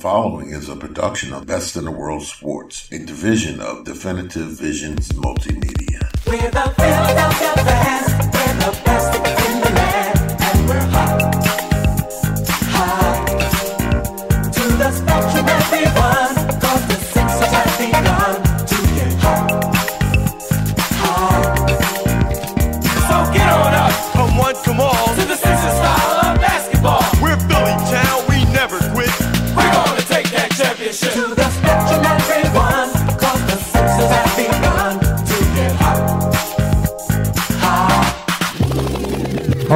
following is a production of Best in the World Sports, a division of Definitive Visions Multimedia.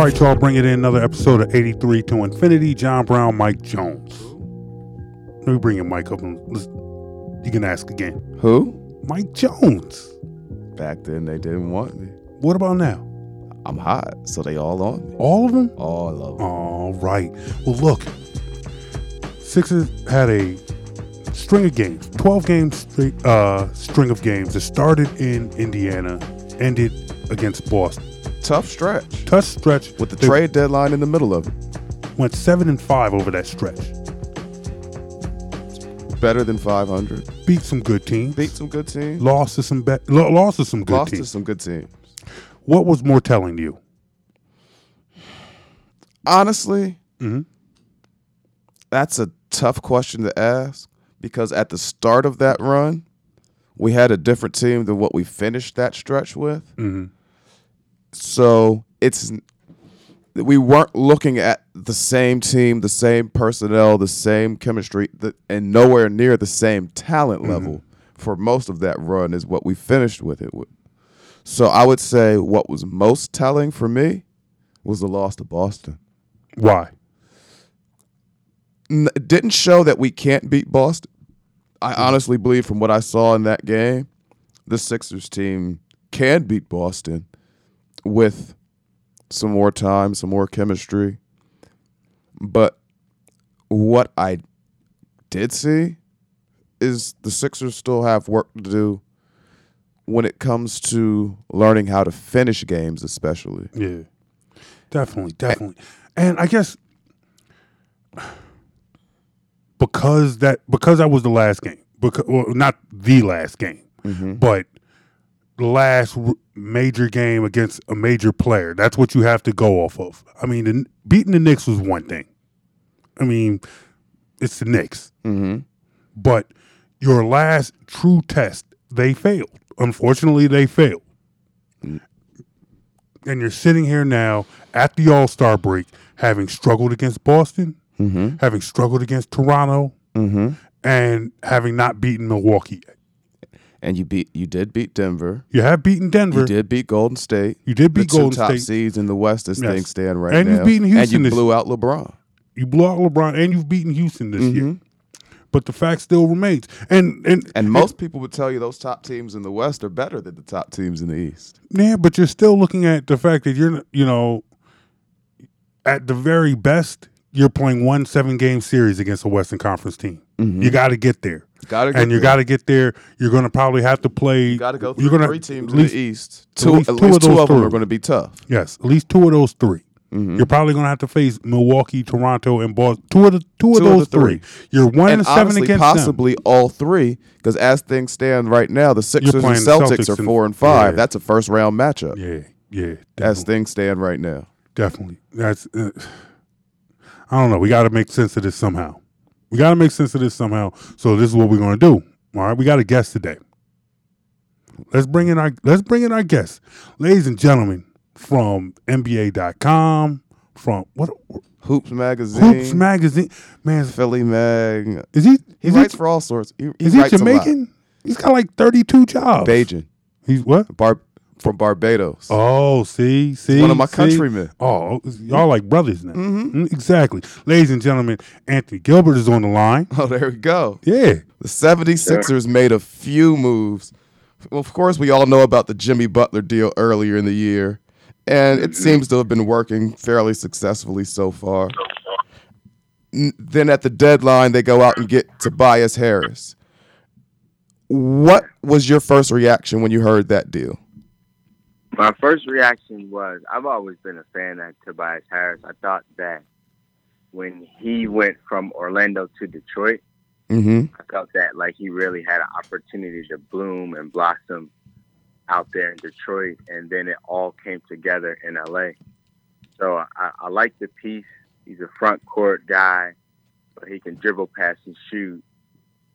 All right, y'all, bring it in another episode of 83 to Infinity. John Brown, Mike Jones. Let me bring your mic up and let's, you can ask again. Who? Mike Jones. Back then they didn't want me. What about now? I'm hot, so they all on me. All of them? All of them. All right. Well, look, Sixers had a string of games, 12 games, straight, uh, string of games that started in Indiana, ended against Boston. Tough stretch. Tough stretch With the They trade deadline in the middle of it. Went seven and five over that stretch. Better than 500. Beat some good teams. Beat some good teams. lost to some be- lo- lost to some good Lost to teams. some good teams. What was more telling to you? Honestly, Mhm. that's a tough question to ask because at the start of that run, we had a different team than what we finished that stretch with. Mhm. So it's we weren't looking at the same team, the same personnel, the same chemistry, the, and nowhere near the same talent mm-hmm. level for most of that run is what we finished with it with. So I would say what was most telling for me was the loss to Boston. Why? It didn't show that we can't beat Boston. I mm-hmm. honestly believe from what I saw in that game, the Sixers team can beat Boston with some more time, some more chemistry. But what I did see is the Sixers still have work to do when it comes to learning how to finish games, especially. Yeah, definitely, definitely. And I guess because that because that was the last game, because well, not the last game, mm-hmm. but the last major game against a major player. That's what you have to go off of. I mean, the, beating the Knicks was one thing. I mean, it's the Knicks, Mm-hmm. but your last true test, they failed. Unfortunately, they failed. And you're sitting here now at the All Star break, having struggled against Boston, Mm-hmm. having struggled against Toronto, Mm-hmm. and having not beaten Milwaukee yet. And you beat you did beat Denver. You have beaten Denver. You did beat Golden State. You did beat the Golden two top State. seeds in the West as Yes. things stand right And now. you've beaten Houston. and you blew out LeBron. You blew out LeBron, and you've beaten Houston this year. Mhm. But the fact still remains, and and And most people would tell you those top teams in the West are better than the top teams in the East. Yeah, but you're still looking at the fact that you're, you know, at the very best, you're playing one seven game series against a Western Conference team. You got to get there. Gotta get and you got to get there. You're going to probably have to play. You got to go You're gonna three teams at least, in the East. Two, least at two least of two those of them three. are going to be tough. Yes, at least two of those 3 you Mm-hmm. You're probably going to have to face Milwaukee, Toronto, and Boston. Two of the two of Two of those the three. three. You're one and and seven honestly, against them. possibly all three, because as things stand right now, the Sixers and Celtics, Celtics are four and five. yeah. That's a first round matchup. Yeah, yeah. As things stand right now. Definitely. That's. Uh, I don't know. We got to make sense of this somehow. We got to make sense of this somehow. So this is what we're going to do. All right. We got a guest today. Let's bring in our. Let's bring in our guest, ladies and gentlemen, from NBA.com, from what Hoops magazine, Hoops magazine. Man, Philly mag. is he? He is writes he, for all sorts. He, he Is he writes a lot. Jamaican? He's got like thirty-two jobs. Bajan, He's what? Bar from Barbados. Oh, see, see, one of my see? countrymen. Oh, y'all like brothers now. Mm, Exactly. Ladies and gentlemen, Anthony Gilbert is on the line. Oh, there we go. Yeah. The 76ers made a few moves. Well, of course, we all know about the Jimmy Butler deal earlier in the year, and it seems to have been working fairly successfully so far. Then at the deadline, they go out and get Tobias Harris. What was your first reaction when you heard that deal? My first reaction was I've always been a fan of Tobias Harris. I thought that when he went from Orlando to Detroit, Mm-hmm. I felt that like he really had an opportunity to bloom and blossom out there in Detroit, and then it all came together in LA. So I, I like the piece. He's a front court guy, but he can dribble, pass, and shoot,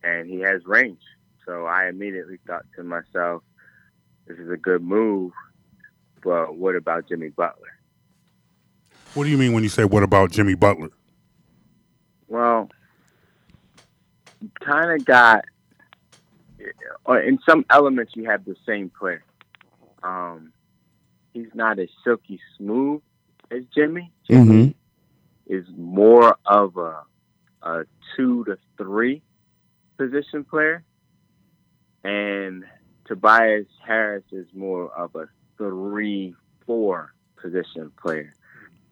and he has range. So I immediately thought to myself, this is a good move, but what about Jimmy Butler? What do you mean when you say what about Jimmy Butler? Well, kind of got, or in some elements, you have the same player. Um, he's not as silky smooth as Jimmy. Mm-hmm. Is more of a a two to three position player, and Tobias Harris is more of a three four position player.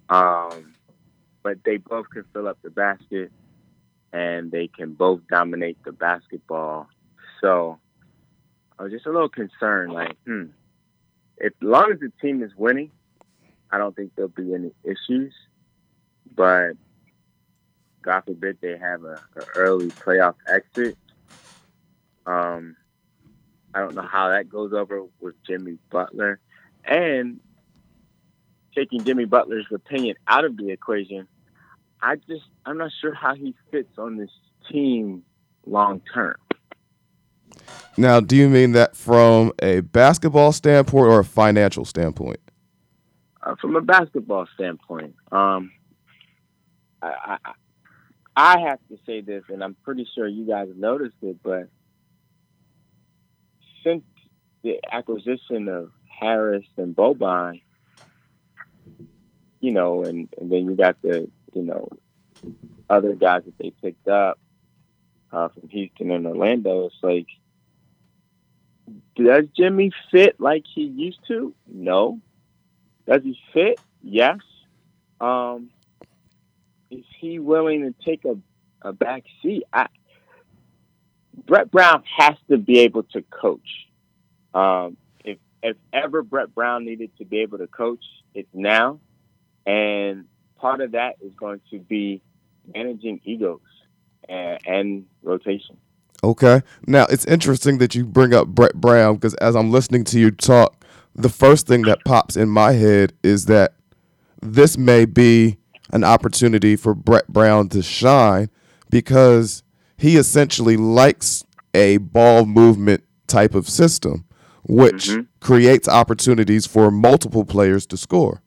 Um, but they both can fill up the basket and they can both dominate the basketball. So I was just a little concerned, like, hmm, as long as the team is winning, I don't think there'll be any issues. But God forbid they have a, a early playoff exit. Um, I don't know how that goes over with Jimmy Butler, and taking Jimmy Butler's opinion out of the equation. I just I'm not sure how he fits on this team long term. Now, do you mean that from a basketball standpoint or a financial standpoint? Uh, from a basketball standpoint, um, I, I I have to say this, and I'm pretty sure you guys noticed it, but since the acquisition of Harris and Boban, you know, and, and then you got the you know other guys that they picked up uh, from Houston and Orlando. It's like, does Jimmy fit like he used to? No. Does he fit? Yes. Um, is he willing to take a, a back seat? I, Brett Brown has to be able to coach. Um, if ever Brett Brown needed to be able to coach, it's now. And part of that is going to be managing egos and, and rotation. Okay. Now, it's interesting that you bring up Brett Brown because as I'm listening to you talk, the first thing that pops in my head is that this may be an opportunity for Brett Brown to shine because he essentially likes a ball movement type of system, which Mhm. Creates opportunities for multiple players to score.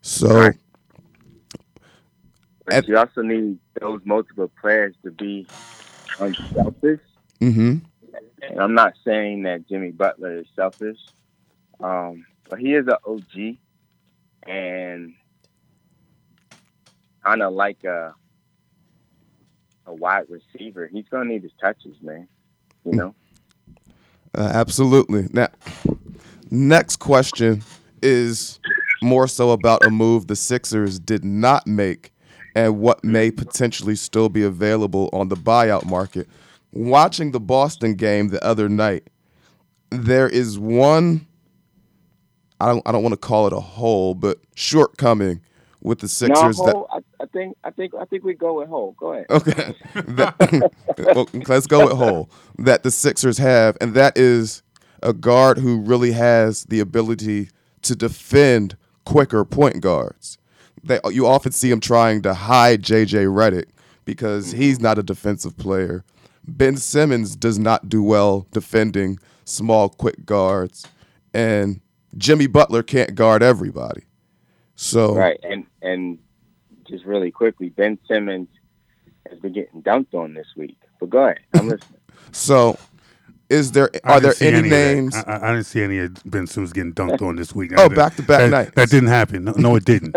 So, Right. But And- you also need those multiple players to be unselfish. hmm And I'm not saying that Jimmy Butler is selfish, um, but he is an OG and kind of like a a wide receiver. He's gonna need his touches, man. You know. Uh, absolutely. Now, next question is more so about a move the Sixers did not make and what may potentially still be available on the buyout market. Watching the Boston game the other night, there is one I don't I don't want to call it a hole, but shortcoming with the Sixers no, that I, I think I think I think we go with Hole. Go ahead. Okay. That- well, let's go with hole that the Sixers have, and that is a guard who really has the ability to defend quicker point guards. They, you often see him trying to hide JJ Redick because he's not a defensive player. Ben Simmons does not do well defending small, quick guards, and Jimmy Butler can't guard everybody. So Right, and and just really quickly, Ben Simmons has been getting dunked on this week. But go ahead, I'm listening. So, is there I are there didn't any, names? I, I- I didn't see any of Ben Simmons getting dunked on this week. Oh, back-to-back that, nights. That didn't happen. No, no, it didn't.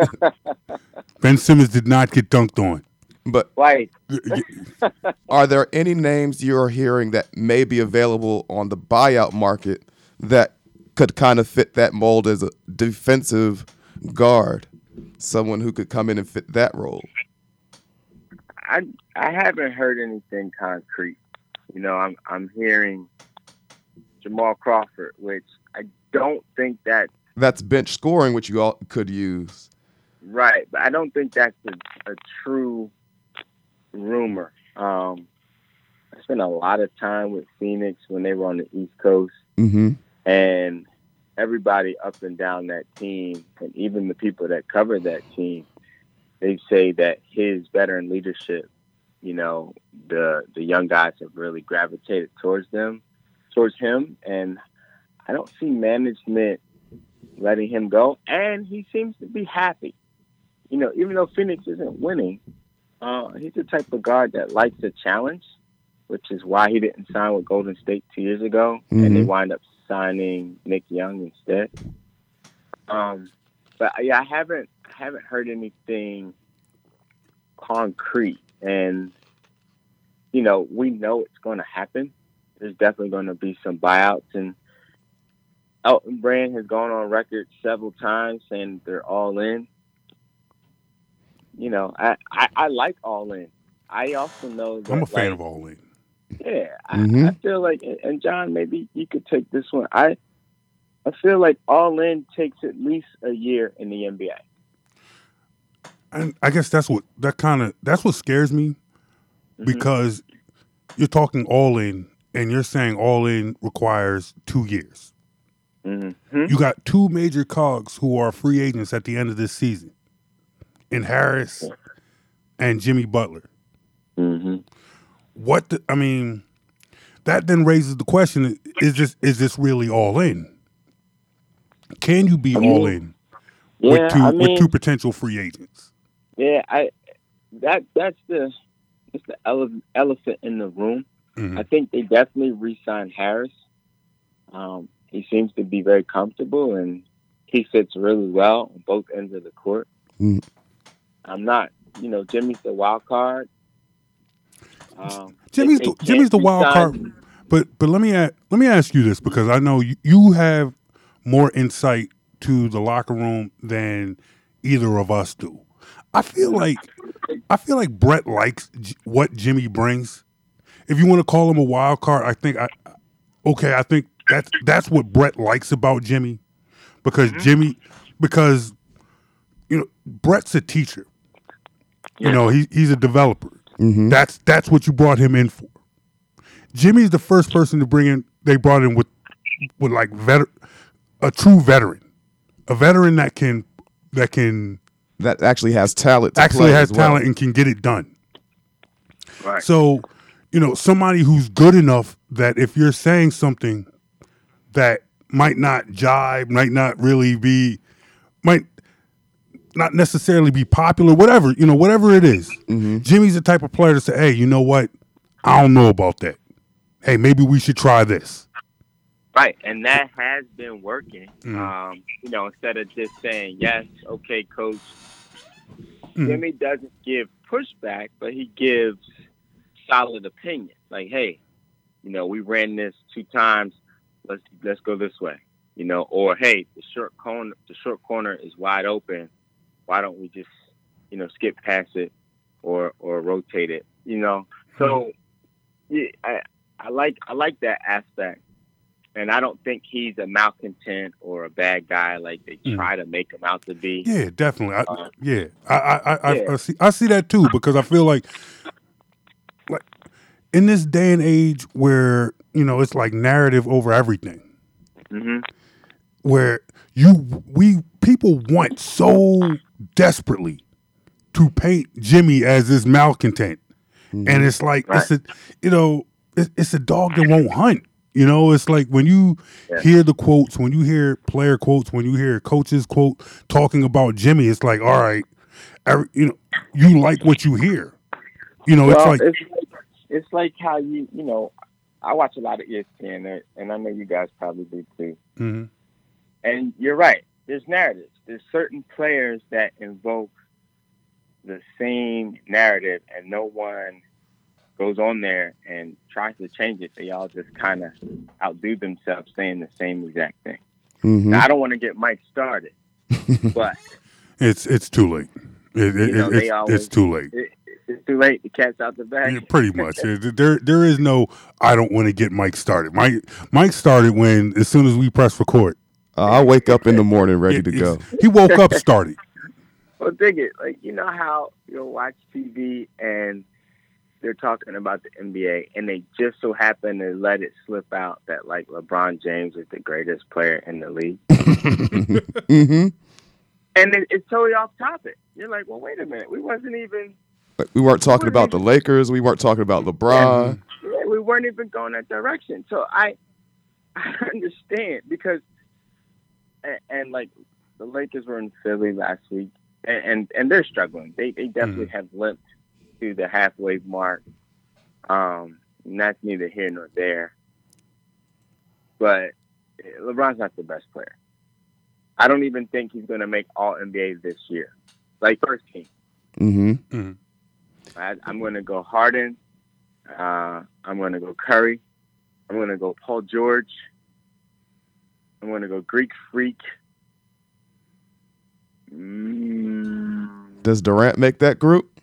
ben Simmons did not get dunked on. But Right, are there any names you're hearing that may be available on the buyout market that could kind of fit that mold as a defensive guard? Someone who could come in and fit that role. I I haven't heard anything concrete. You know, I'm I'm hearing Jamal Crawford, which I don't think that That's bench scoring, which you all could use. right, but I don't think that's a, a true rumor. Um, I spent a lot of time with Phoenix when they were on the East Coast, Mm-hmm. and everybody up and down that team, and even the people that cover that team, they say that his veteran leadership, you know, the the young guys have really gravitated towards them, towards him, and I don't see management letting him go, and he seems to be happy. You know, even though Phoenix isn't winning, uh, he's the type of guard that likes a challenge, which is why he didn't sign with Golden State two years ago, and they Mhm. wind up signing Nick Young instead. Um, but yeah, I haven't I haven't heard anything concrete, and you know, we know it's going to happen. There's definitely going to be some buyouts, and Elton Brand has gone on record several times saying they're all in. You know, I, I, I like all in. I also know that I'm a fan like, of all in. yeah, Mhm. I, I feel like, and John, maybe you could take this one. I, I feel like All In takes at least a year in the NBA. And I guess that's what that kind of that's what scares me Mhm. because you're talking all in and you're saying all in requires two years. Mm-hmm. You got two major cogs who are free agents at the end of this season, in Harris and Jimmy Butler. Mm-hmm. What the, I mean, that then raises the question: Is this is this really all in? Can you be I mean, all in Yeah, with two I mean, with two potential free agents? Yeah, I that that's the it's the ele- elephant in the room. Mhm. I think they definitely re-signed Harris. Um, he seems to be very comfortable and he fits really well on both ends of the court. Mm. I'm not, you know, Jimmy's the wild card. Um, Jimmy's the, Jimmy's the wild card. But but let me a- let me ask you this because I know you, you have more insight to the locker room than either of us do. I feel like I feel like Brett likes J- what Jimmy brings. If you want to call him a wild card, I think I okay. I think that's that's what Brett likes about Jimmy because Jimmy because you know Brett's a teacher. You know he, he's a developer. Mm-hmm. That's that's what you brought him in for. Jimmy's the first person to bring in. They brought in with with like veter, a true veteran, a veteran that can that can That actually has talent. To actually play has as well. talent and can get it done. Right. So, you know, somebody who's good enough that if you're saying something that might not jibe, might not really be, might not necessarily be popular, whatever, you know, whatever it is, Mm-hmm. Jimmy's the type of player to say, hey, you know what? I don't know about that. Hey, maybe we should try this. Right, and that has been working. Mm. Um, you know, instead of just saying yes, okay, coach. Mm. Jimmy doesn't give pushback, but he gives solid opinion. Like, hey, you know, we ran this two times. Let's let's go this way. You know, or hey, the short corner the short corner is wide open. Why don't we just, you know, skip past it or or rotate it? You know, so yeah, I I like I like that aspect and I don't think he's a malcontent or a bad guy like they Mm. try to make him out to be. Yeah, definitely. I, Uh, yeah, I, I, I, I, yeah. I see. I see that too because I feel like, like, in this day and age where you know it's like narrative over everything, hmm where you we people want so desperately to paint Jimmy as this malcontent, and it's like it's a, you know, it, it's a dog that won't hunt. You know, it's like when you Yeah. hear the quotes, when you hear player quotes, when you hear coaches quote talking about Jimmy, it's like, all right, every, you know, you like what you hear. You know, Well, it's like, it's like it's like how you you know, I watch a lot of ESPN, and I know you guys probably do too. Mhm. And you're right. There's narratives. There's certain players that invoke the same narrative, and no one goes on there and tries to change it. They all just kind of outdo themselves, saying the same exact thing. Mm-hmm. Now, I don't want to get Mike started, but it's it's too late. It, it, You know, it's, always- it's too late. it, it's too late. The cat's out the bag. Yeah, pretty much. There there is no. I don't want to get Mike started. Mike Mike started when as soon as we press record. Uh, I wake up in the morning ready to go. He woke up started. Well, dig it. Like you know how you'll watch TV and they're talking about the NBA, and they just so happen to let it slip out that like LeBron James is the greatest player in the league, mm-hmm. and it, it's totally off topic. You're like, well, wait a minute, we wasn't even We weren't talking about the Lakers. We weren't talking about LeBron. yeah, we weren't even going that direction. So I I understand because and, and like the Lakers were in Philly last week and and, and they're struggling. They they definitely have limped to the halfway mark. Um and that's neither here nor there. But LeBron's not the best player. I don't even think he's going to make all NBA this year. Like first team. hmm I, I'm going to go Harden. Uh, I'm going to go Curry. I'm going to go Paul George. I'm going to go Greek Freak. Mm, Does Durant make that group?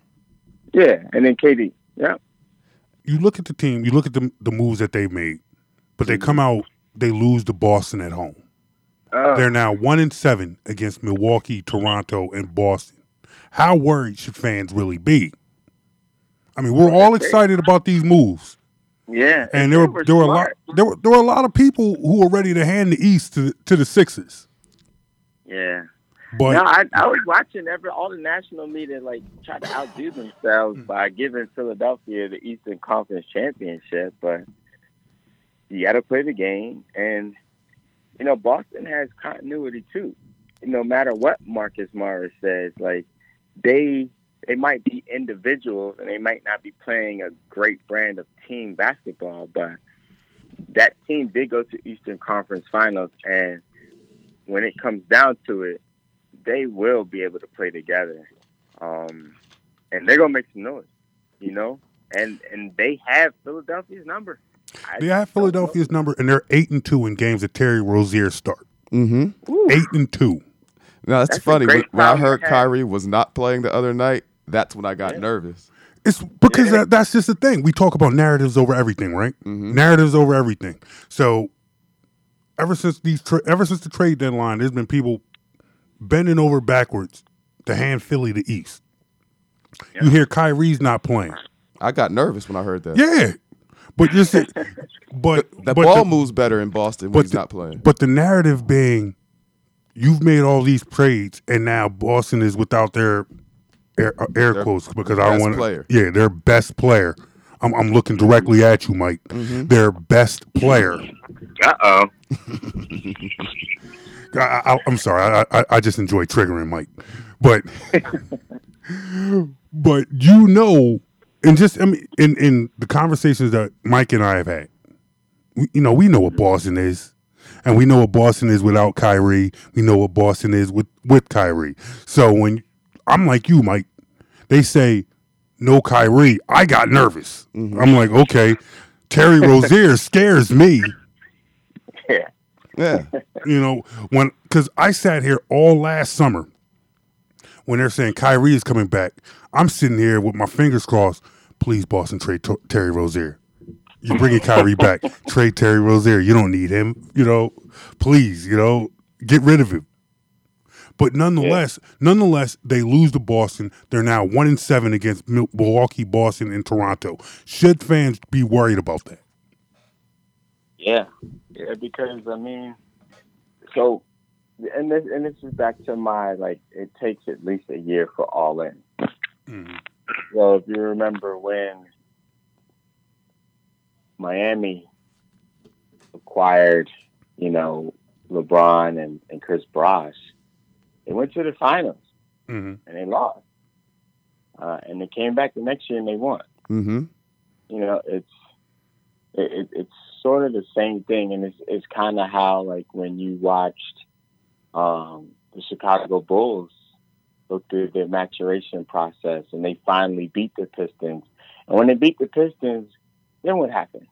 Yeah, and then KD. Yeah, You look at the team. You look at the the moves that they made, but they come out. They lose to Boston at home. uh, They're now one and seven against Milwaukee, Toronto, and Boston. How worried should fans really be? I mean, we're all excited about these moves, yeah. and there were there were a lot there were there were a lot of people who were ready to hand the East to the, to the Sixers. Yeah. But no, I, I was watching every all the national media like try to outdo themselves hmm. by giving Philadelphia the Eastern Conference championship, but you got to play the game, and you know Boston has continuity too. No matter what Marcus Morris says, like they they might be individuals and they might not be playing a great brand of team basketball, but that team did go to Eastern Conference Finals, and when it comes down to it they will be able to play together, um, and they're gonna make some noise, you know. And and they have Philadelphia's number. I they have don't know. Philadelphia's number, and they're eight and two in games that Terry Rozier start. hmm Eight and two. Now that's, That's funny. When, when I heard have. Kyrie was not playing the other night, that's when I got Yeah. nervous. It's because Yeah. that, that's just the thing. We talk about narratives over everything, right? Mhm. Narratives over everything. So ever since these tra- ever since the trade deadline, there's been people bending over backwards to hand Philly the East. You hear Kyrie's not playing. I got nervous when I heard that. Yeah. But you see, but The but ball the, moves better in Boston when but he's the- not playing. But the narrative being, you've made all these trades, and now Boston is without their air, uh, air Their quotes because I don't best want player. Yeah, their best player. I'm, I'm looking directly at you, Mike. Mm-hmm. Their best player. Uh oh. I, I, I'm sorry. I, I, I just enjoy triggering Mike, but but you know, and just I mean, in in the conversations that Mike and I have had, we, you know, we know what Boston is, and we know what Boston is without Kyrie. We know what Boston is with with Kyrie. So when I'm like you, Mike, they say no Kyrie, I got nervous. Mm-hmm. I'm like, okay, Terry Rozier scares me. Yeah. Yeah. You know, when because I sat here all last summer when they're saying Kyrie is coming back. I'm sitting here with my fingers crossed. Please, Boston, trade T- Terry Rozier. You're bringing Kyrie back. Trade Terry Rozier. You don't need him. You know, please. You know, get rid of him. But nonetheless, nonetheless, they lose to Boston. They're now one in seven against Milwaukee, Boston, and Toronto. Should fans be worried about that? Yeah, yeah, because I mean, so, and this and this is back to my like, it takes at least a year for all in. So if you remember when Miami acquired, you know, LeBron and, and Chris Bosh, they went to the finals Mm-hmm. and they lost, uh, and they came back the next year and they won Mm-hmm. you know, it's it, it, it's sort of the same thing, and it's it's kind of how like when you watched um, the Chicago Bulls go through their maturation process, and they finally beat the Pistons, and when they beat the Pistons, then what happened?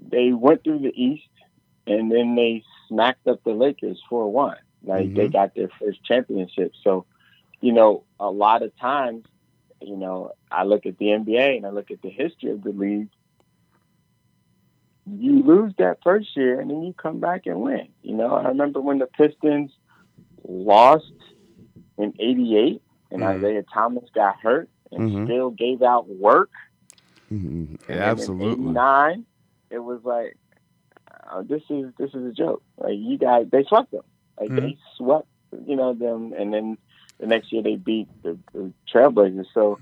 They went through the East, and then they smacked up the Lakers four one. Like they got their first championship. So, you know, a lot of times you know, I look at the NBA and I look at the history of the league. You lose that first year and then you come back and win. You know, I remember when the Pistons lost in '88 and Mhm. Isiah Thomas got hurt and Mhm. still gave out work. Mhm. And Absolutely. In '89, it was like, uh, this is this is a joke. Like you guys, they swept them. Like Mm-hmm. they swept, you know them, and then the next year they beat the, the Trailblazers. So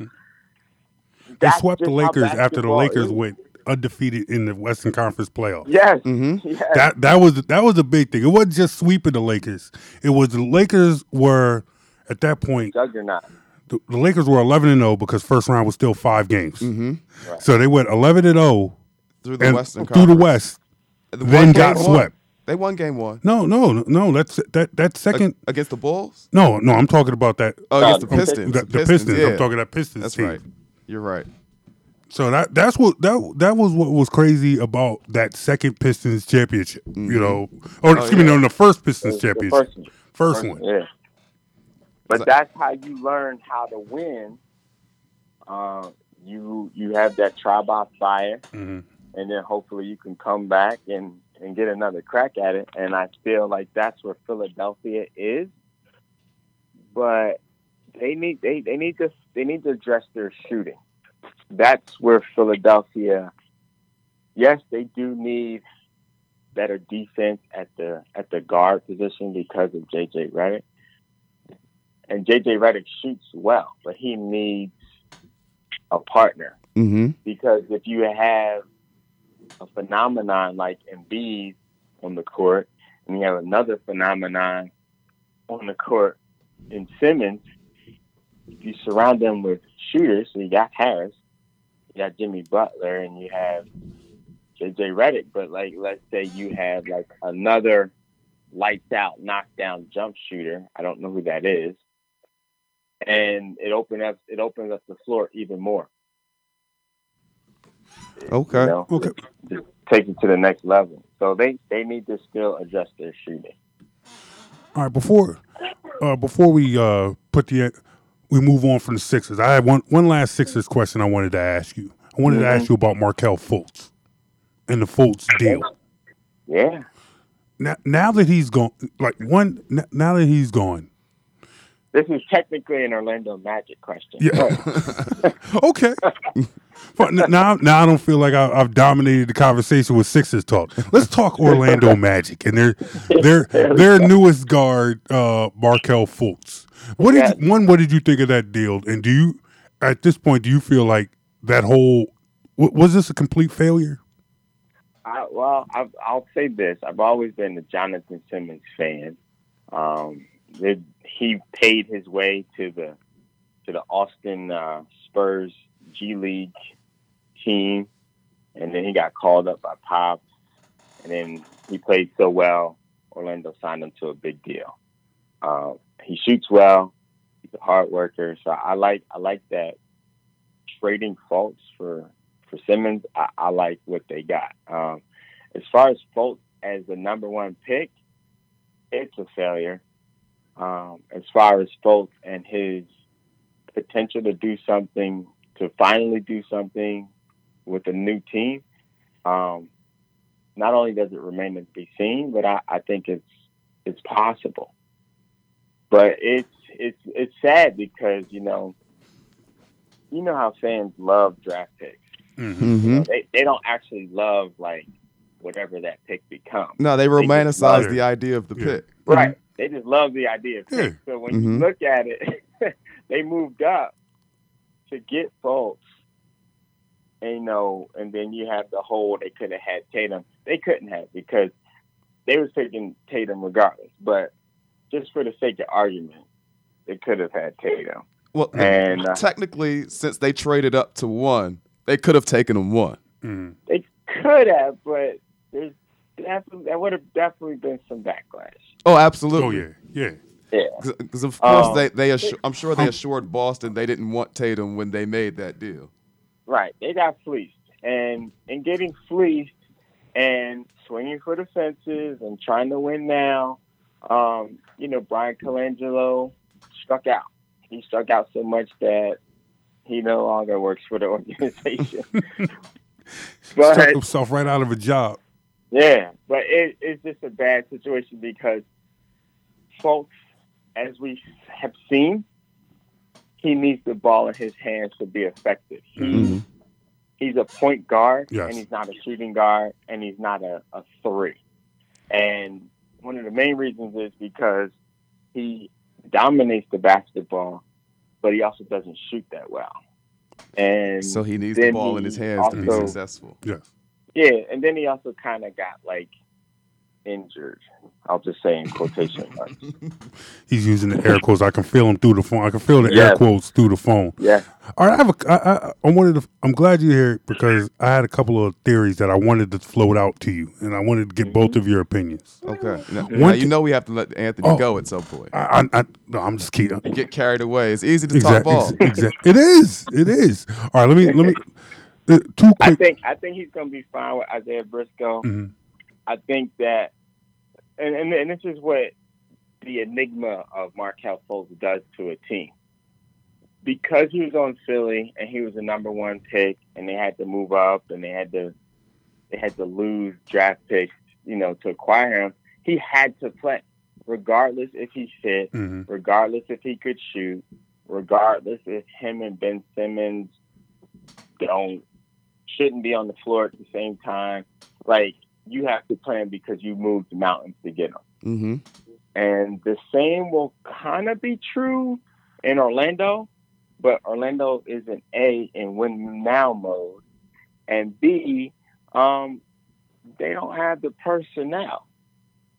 They swept the Lakers after the Lakers is. went undefeated in the Western Conference playoffs. Yes, hmm yes. That that was that was a big thing. It wasn't just sweeping the Lakers. It was the Lakers were at that point juggernaut. the, the Lakers were 11 and 0 because first round was still 5 games. hmm So they went 11 and 0 Through the and Western through the West. The then got game one. swept. They won game one No, no, no, that's that that second Ag- against the Bulls. No, no, I'm talking about that Oh, against the the Pistons. the, the Pistons. yeah. I'm talking that Pistons That's team. right. You're right. So that that's what that that was what was crazy about that second Pistons championship. You know, or excuse me, Mm-hmm. Oh, yeah. no, the first Pistons The championship, first one. first one. Yeah. But that's how you learn how to win. Uh, you you have that tribe fire, Mhm. and then hopefully you can come back and and get another crack at it. And I feel like that's where Philadelphia is. But they need they, they need to they need to address their shooting. That's where Philadelphia. Yes, they do need better defense at the at the guard position because of JJ Redick. And JJ Redick shoots well, but he needs a partner Mm-hmm. because if you have a phenomenon like Embiid on the court, and you have another phenomenon on the court in Simmons, if you surround them with shooters, so you got Harris, you got Jimmy Butler, and you have JJ Redick, but like let's say you have like another lights out, knockdown jump shooter. I don't know who that is. And it opens up it opens up the floor even more. Okay. You know, Okay. just take it to the next level. So they, they need to still adjust their shooting. All right, before uh, before we uh, put the we move on from the Sixers, I have one one last Sixers question I wanted to ask you. I wanted to ask you about Markelle Fultz and the Fultz deal. Yeah. Now, now that he's gone, like one, now that he's gone, This is technically an Orlando Magic question. Yeah. okay. But now, now I don't feel like I, I've dominated the conversation with Sixers talk. Let's talk Orlando Magic and their their their newest guard, uh, Markelle Fultz. What did you, one? What did you think of that deal? And do you, at this point, do you feel like that whole w- was this a complete failure? I, well, I, I'll say this: I've always been a Jonathan Simmons fan. Um, it, he paid his way to the to the Austin uh, Spurs G League team, and then he got called up by Pop, and then he played so well. Orlando signed him to a big deal. Uh, he shoots well. He's a hard worker, so I like I like that trading Fultz for for Simmons. I, I like what they got. Um, as far as Fultz as the number one pick, it's a failure. Um, as far as Fultz and his potential to do something, to finally do something with a new team, um, not only does it remain to be seen, but I, I think it's it's possible. But it's it's it's sad because you know you know how fans love draft picks. Mm-hmm. You know, they they don't actually love like whatever that pick becomes. No, they just romanticize the idea of the Yeah. pick. Right. They just love the idea of Yeah. pick. So when Mhm. you look at it, they moved up to get Fultz. And, you know, and then you have the whole they could have had Tatum. They couldn't have because they was picking Tatum regardless. But just for the sake of argument, they could have had Tatum. Well, And uh, technically, since they traded up to one, they could have taken him one. Mhm. they could have, but there's definitely that would have definitely been some backlash. Oh, absolutely. Oh yeah, yeah. Yeah. Because of course Um, they they assu- I'm sure they assured Boston they didn't want Tatum when they made that deal. Right. They got fleeced. And and getting fleeced and swinging for the fences and trying to win now, um, you know, Bryan Colangelo struck out. He struck out so much that he no longer works for the organization. Struck himself right out of a job. yeah, but it, it's just a bad situation because Fultz, as we have seen, he needs the ball in his hands to be effective. He Mhm. he's a point guard Yes. and he's not a shooting guard and he's not a, a three. And one of the main reasons is because he dominates the basketball, but he also doesn't shoot that well. And So he needs the ball in his he hands to be successful. Yes. yeah, and then he also kind of got like injured. I'll just say in quotation marks. He's using the air quotes. I can feel him through the phone. I can feel the air quotes through the phone. Yeah. All right, I have a. I, I, I wanted to. I'm glad you're here because I had a couple of theories that I wanted to float out to you, and I wanted to get both of your opinions. Okay. Now, One now you know we have to let Anthony Oh. go at some point. I, I, I no, I'm just kidding. You get carried away. It's easy to talk Exactly. ball. Exactly. It is. It is. All right. Let me. Let me. Uh, two I think I think he's going to be fine with Isaiah Briscoe. Mhm. I think that, and, and and this is what the enigma of Markelle Fultz does to a team. Because he was on Philly and he was the number one pick, and they had to move up and they had to they had to lose draft picks, you know, to acquire him. He had to play, regardless if he fit, Mhm. regardless if he could shoot, regardless if him and Ben Simmons don't shouldn't be on the floor at the same time. Like you have to plan because you moved the mountains to get him. Mm-hmm. And the same will kind of be true in Orlando, but Orlando is an A in win now mode, and B, um, they don't have the personnel.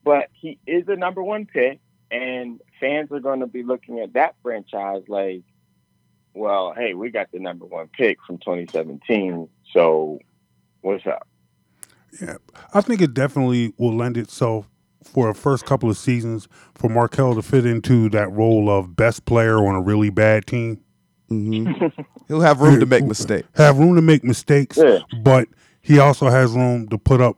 But he is a number one pick, and fans are going to be looking at that franchise like, well, hey, we got the number one pick from 2017, so what's up? Yeah, I think it definitely will lend itself for a first couple of seasons for Markelle to fit into that role of best player on a really bad team. Mm-hmm. He'll have room to make mistakes. Have room to make mistakes, Yeah. but he also has room to put up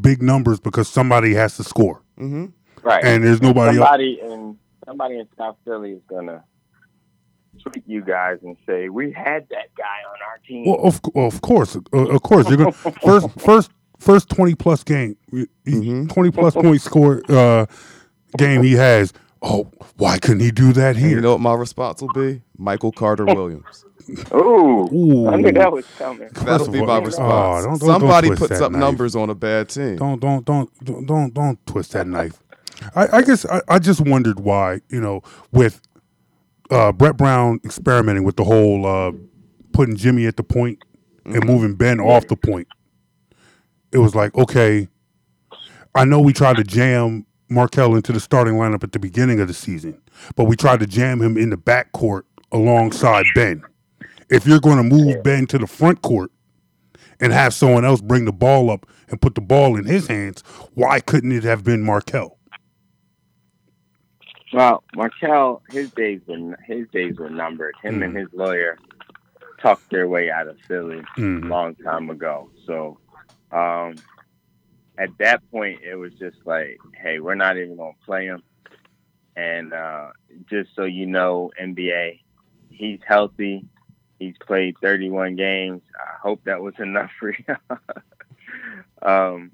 big numbers because somebody has to score, Mm-hmm. Right. and there's nobody else. somebody in somebody in South Philly is gonna tweet you guys and say we had that guy on our team. Well, of, well, of course, uh, of course, you're gonna first, first, first twenty plus game, Mhm. twenty plus point score uh, game he has. Oh, why couldn't he do that And you know what my response will be? Michael Carter Williams. Ooh, Ooh. I knew that was coming. That'll be all- my oh, response. don't- don't- don't Somebody twist puts up knife. numbers on a bad team. Don't don't don't don't don't, don't twist that knife. I, I guess I, I just wondered why you know with uh, Brett Brown experimenting with the whole uh, putting Jimmy at the point and moving Ben off the point. It was like okay, I know we tried to jam Markelle into the starting lineup at the beginning of the season, but we tried to jam him in the backcourt alongside Ben. If you're going to move Ben to the front court and have someone else bring the ball up and put the ball in his hands, why couldn't it have been Markelle? Well, Markelle, his days were his days were numbered. Him and his lawyer talked their way out of Philly a Mhm. long time ago. So, um, at that point, it was just like, hey, we're not even gonna play him. And uh, just so you know, NBA, he's healthy. He's played 31 games. I hope that was enough for you. um,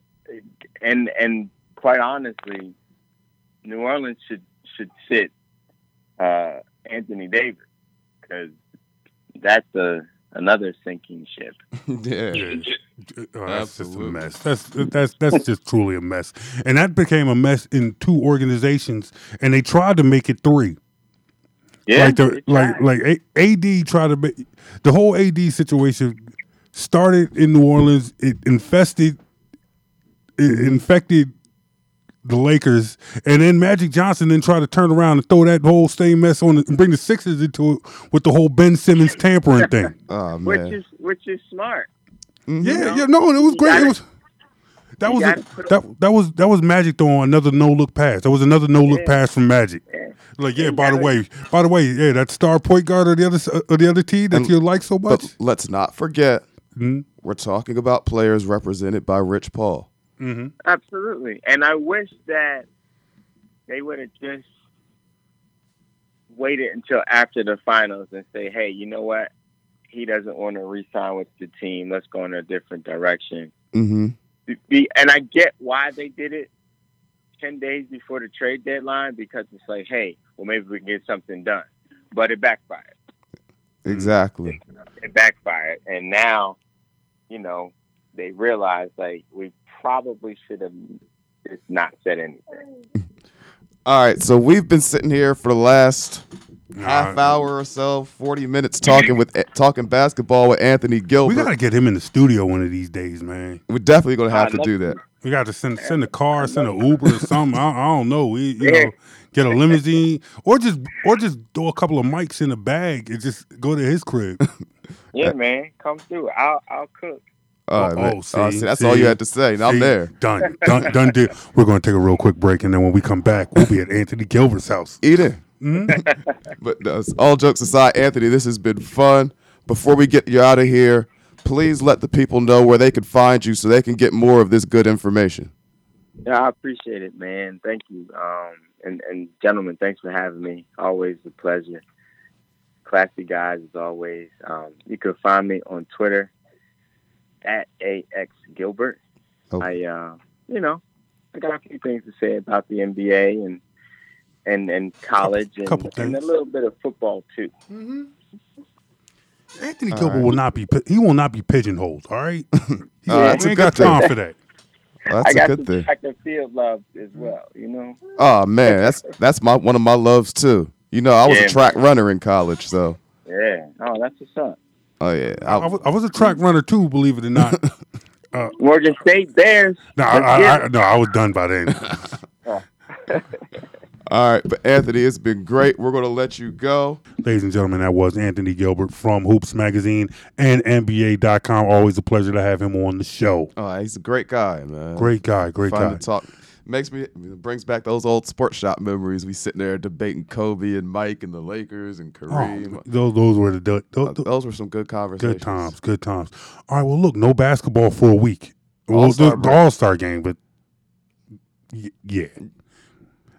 and and quite honestly, New Orleans should should sit uh, Anthony Davis because that's a another sinking ship. yeah. Oh, that's just a mess. That's that's that's just truly a mess. And that became a mess in two organizations, and they tried to make it three. Yeah, like the like like AD tried to make the whole AD situation started in New Orleans. It infested, it infected the Lakers, and then Magic Johnson then tried to turn around and throw that whole same mess on the, and bring the Sixers into it with the whole Ben Simmons tampering thing. Oh which is which is smart. Yeah, yeah, no, it was You great. It gotta- was that was gotta a, that that was that was Magic throwing another no look pass. That was another no look Yeah. pass from Magic. Yeah. Like, yeah, You by the way, by the way, yeah, that star point guard of the other s- of the other team that And- you like so much. But let's not forget, Mhm. we're talking about players represented by Rich Paul. Absolutely. And I wish that they would have just waited until after the finals and say, hey, you know what? He doesn't want to re-sign with the team. Let's go in a different direction. Mm-hmm. Be, and I get why they did it 10 days before the trade deadline because it's like, hey, well, maybe we can get something done. But it backfired. Exactly. it backfired. And now, you know, they realize like we probably should have just not said anything. All right, so we've been sitting here for the last half hour or so, forty minutes talking with eh, talking basketball with Anthony Gilbert. We gotta get him in the studio one of these days, man. We're definitely gonna have to do that. We got to send send a car, send an Uber or something. I, I don't know. We you know get a limousine or just or just throw a couple of mics in a bag and just go to his crib. Yeah, man, come through. I'll I'll cook. All right, Oh, man. oh, Oh, see, see, that's all you had to say. Now I'm there. Done. Done. Done. Deal. We're going to take a real quick break, and then when we come back, we'll be at Anthony Gilbert's house. Eat it. Mm-hmm. but uh, all jokes aside, Anthony, this has been fun. Before we get you out of here, please let the people know where they can find you so they can get more of this good information. Yeah, I appreciate it, man. Thank you. Um, and and gentlemen, thanks for having me. Always a pleasure. Classy guys as always. Um, you can find me on Twitter at ax Gilbert. Oh. I, uh, you know, I got a few things to say about the NBA and and and college and, couple and a little bit of football too. Anthony All Gilbert right. will not be he will not be pigeonholed. All right, Uh, that's we a good got thing. time for that. Well, I that's a got good some thing. track and field love as well. You know. Oh man, that's that's my one of my loves too. You know, I was Yeah, a track runner in college, so Yeah. Oh, that's what's up. Oh yeah. I, I, was, I was a track runner too, believe it or not. Uh, Morgan State Bears. no, I, I, I, no, I was done by then. Oh. all right, but Anthony, it's been great. We're gonna let you go. Ladies and gentlemen, that was Anthony Gilbert from Hoops Magazine and NBA.com. Always a pleasure to have him on the show. Oh, he's a great guy, man. Great guy, great Fun guy. to talk. Makes me brings back those old sports shop memories. We sitting there debating Kobe and Mike and the Lakers and Oh, Kareem. those, those were the, those, Uh, those were some good conversations. good times, good times. All right, well, look, no basketball for a week. Well, All-Star the. All Star game, but y- yeah,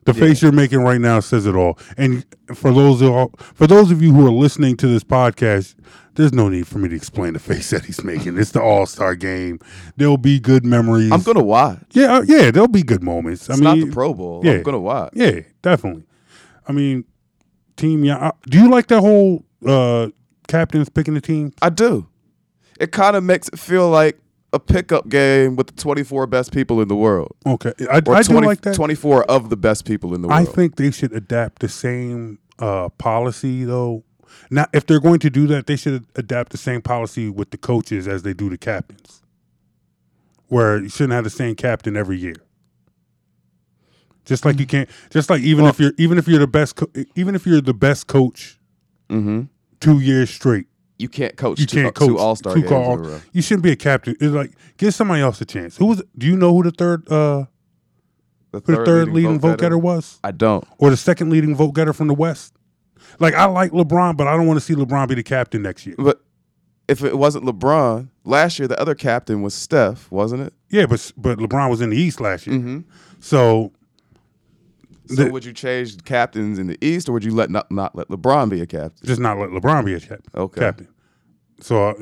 the Yeah. face you're making right now says it all. And for those of all, for those of you who are listening to this podcast, there's no need for me to explain the face that he's making. It's the All Star game. There'll be good memories. I'm gonna watch. yeah, uh, yeah, there'll be good moments. It's I mean, not the Pro Bowl. yeah. I'm gonna watch. Yeah, definitely. I mean, team. Yeah, uh, do you like that whole uh captains picking the team? I do. It kind of makes it feel like a pickup game with the 24 best people in the world, Okay, I, I 20 do like that. 24 of the best people in the world. I think they should adapt the same uh, policy though. Now, if they're going to do that, they should adapt the same policy with the coaches as they do the captains, where you shouldn't have the same captain every year. Just like you can't, just like even if you're even if you're the best, co- even if you're the best coach hmm two years straight, You can't coach you two, can't coach two All Star games in a call- row. You shouldn't be a captain. It's like give somebody else a chance. Who was? Do you know who the third uh The who the third leading vote getter was? I don't. or the second leading vote getter from the West. Like I like LeBron, but I don't want to see LeBron be the captain next year. But if it wasn't LeBron, last year the other captain was Steph, wasn't it? Yeah, but but LeBron was in the East last year, Mm-hmm. so So The- would you change captains in the East, or would you let not, not let LeBron be a captain? just not let LeBron be a captain. Okay. captain. So uh,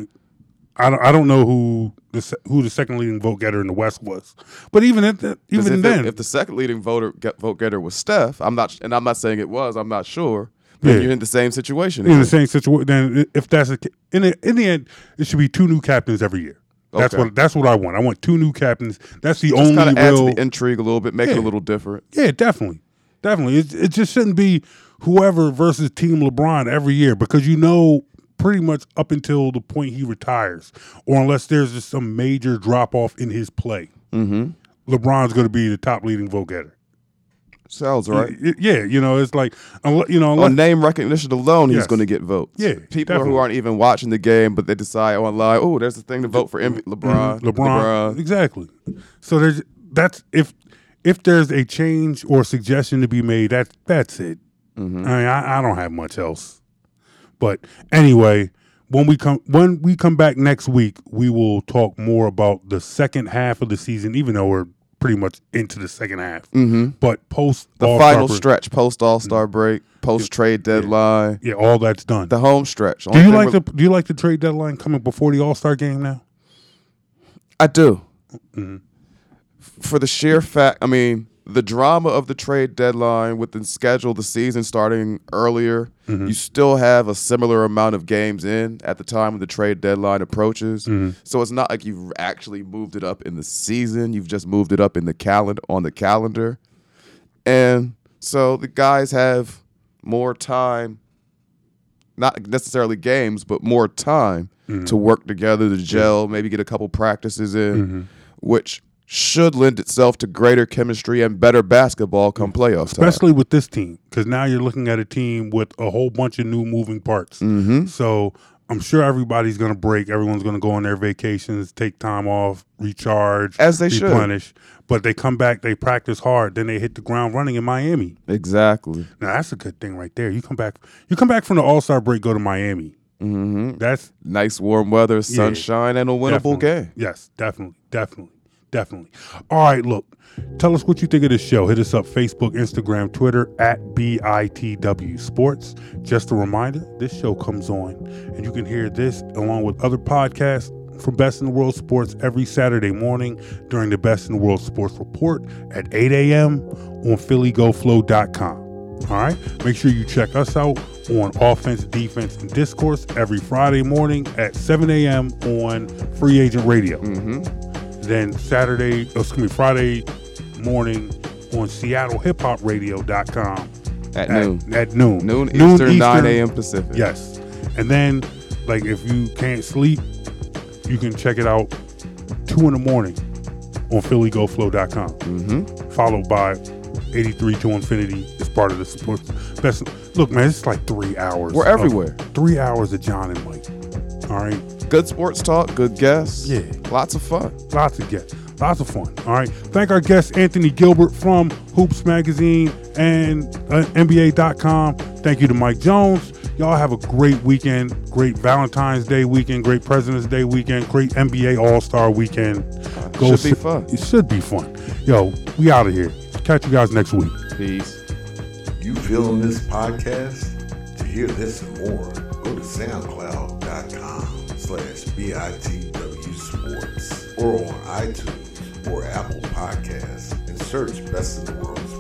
I don't I don't know who the who the second leading vote getter in the West was, but even if the, even if, then, it- if the second leading voter get, vote getter was Steph, I'm not, and I'm not saying it was. I'm not sure. Then Yeah. you're in the same situation. in the same situation, then if that's a, in the in the end, it should be two new captains every year. That's Okay. what that's what I want. I want two new captains. That's the Just only kind of add real to the intrigue a little bit, make it a little different. Yeah, definitely, definitely. It, it just shouldn't be whoever versus Team LeBron every year because you know pretty much up until the point he retires, or unless there's just some major drop off in his play, Mm-hmm. LeBron's going to be the top leading vote getter. Sounds right. Yeah, you know, it's like you know, unless, On name recognition alone, he's going to get votes. Yeah, people definitely. who aren't even watching the game, but they decide online, oh, there's the thing to vote for M- LeBron. Mhm, LeBron, exactly. So there's that's if if there's a change or suggestion to be made, that's that's it. Mm-hmm. I mean, I, I don't have much else. But anyway, when we come when we come back next week, we will talk more about the second half of the season, even though we're pretty much into the second half. Mm-hmm. But post The All-Star final break- stretch, post All Star break, post trade deadline, yeah, all that's done. the home stretch. do you like the Do you like the trade deadline coming before the All Star game now? I do. Mm-hmm. For the sheer fact, I mean, the drama of the trade deadline with the schedule, the season starting earlier, Mm-hmm. you still have a similar amount of games in at the time when the trade deadline approaches. Mm-hmm. So it's not like you've actually moved it up in the season. You've just moved it up in the calendar on the calendar. And so the guys have more time, not necessarily games, but more time to work together, to gel, maybe get a couple practices in, which should lend itself to greater chemistry and better basketball come playoff time. especially with this team, because now you're looking at a team with a whole bunch of new moving parts. Mm-hmm. So I'm sure everybody's going to break. Everyone's going to go on their vacations, take time off, recharge, As they should. replenish. But they come back, they practice hard, then they hit the ground running in Miami. Exactly. Now that's a good thing right there. You come back, you come back from the All Star break, go to Miami. Mm-hmm. That's Nice warm weather, sunshine, and a winnable Definitely. game. Yes, definitely, definitely, definitely. All right, look, tell us what you think of this show. Hit us up Facebook, Instagram, Twitter at BITW Sports. Just a reminder, this show comes on, and you can hear this along with other podcasts from Best in the World Sports every Saturday morning during the Best in the World Sports Report at 8 a.m. on PhillyGoFlow.com. All right, make sure you check us out on Offense, Defense, and Discourse every Friday morning at 7 a.m. on Free Agent Radio. Mm-hmm. Then Saturday, oh, excuse me, Friday morning on SeattleHipHopRadio.com At, at noon. At noon. Noon, Eastern, 9 a.m. Pacific. Yes. And then, like, if you can't sleep, you can check it out 2 in the morning on PhillyGoFlow.com. Mm-hmm. Followed by 83 to Infinity is part of the support. Best. Look, man, it's like three hours. We're of- everywhere. three hours of John and Mike. All right. Good sports talk, good guests. Yeah. Lots of fun. Lots of guests. Lots of fun. All right. Thank our guest, Anthony Gilbert from Hoops Magazine and uh, NBA.com. Thank you to Mike Jones. Y'all have a great weekend. Great Valentine's Day weekend. Great President's Day weekend. Great NBA All Star weekend. should be fun. It should be fun. Yo, we out of here. Catch you guys next week. Peace. You feeling this podcast? To hear this and more, go to soundcloud.com slash BITW Sports or on iTunes or Apple Podcasts and search Best in the World.